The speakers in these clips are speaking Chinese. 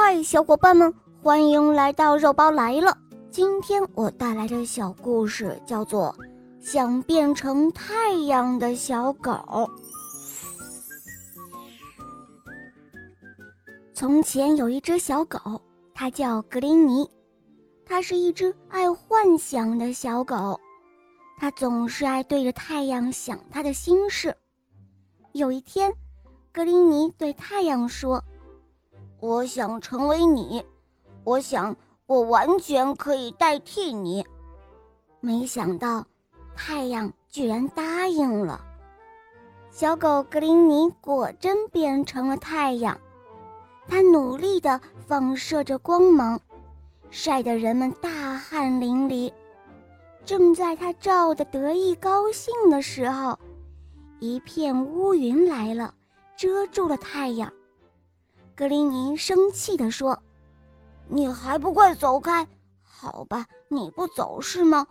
嗨，小伙伴们，欢迎来到肉包来了。今天我带来的小故事叫做《想变成太阳的小狗》。从前有一只小狗，它叫格林尼，它是一只爱幻想的小狗，它总是爱对着太阳想它的心事。有一天，格林尼对太阳说。我想成为你，我想我完全可以代替你。没想到，太阳居然答应了。小狗格林尼果真变成了太阳，它努力地放射着光芒，晒得人们大汗淋漓。正在它照得得意高兴的时候，一片乌云来了，遮住了太阳。格林尼生气地说：“你还不快走开！好吧，你不走是吗？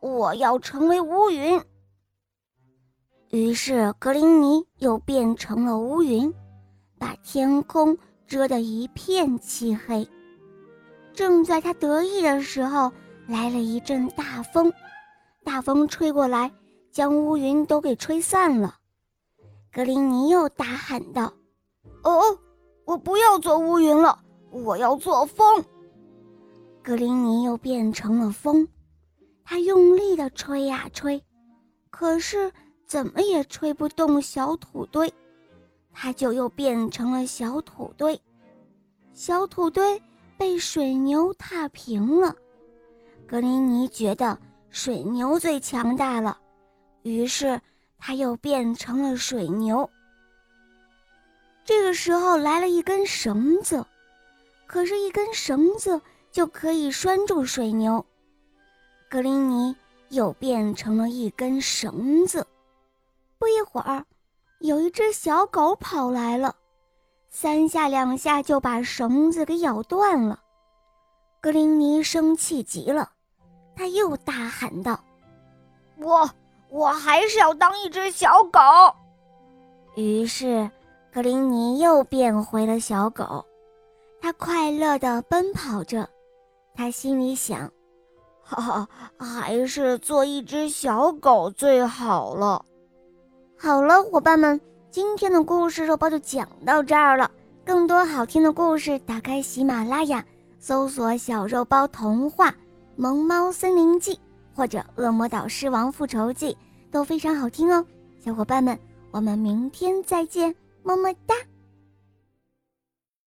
我要成为乌云。”于是格林尼又变成了乌云，把天空遮得一片漆黑。正在他得意的时候，来了一阵大风，大风吹过来，将乌云都给吹散了。格林尼又大喊道：“哦！”我不要做乌云了，我要做风。格林尼又变成了风，他用力的吹呀吹，可是怎么也吹不动小土堆，他就又变成了小土堆。小土堆被水牛踏平了，格林尼觉得水牛最强大了，于是他又变成了水牛。这个时候来了一根绳子，可是，一根绳子就可以拴住水牛。格林尼又变成了一根绳子。不一会儿，有一只小狗跑来了，三下两下就把绳子给咬断了。格林尼生气极了，他又大喊道：“我，我还是要当一只小狗。”于是。格林尼又变回了小狗，他快乐地奔跑着，他心里想：“哈哈，还是做一只小狗最好了。”好了，伙伴们，今天的故事肉包就讲到这儿了。更多好听的故事，打开喜马拉雅，搜索“小肉包童话《萌猫森林记》或者《恶魔岛狮王复仇记》，都非常好听哦。小伙伴们，我们明天再见。么么哒。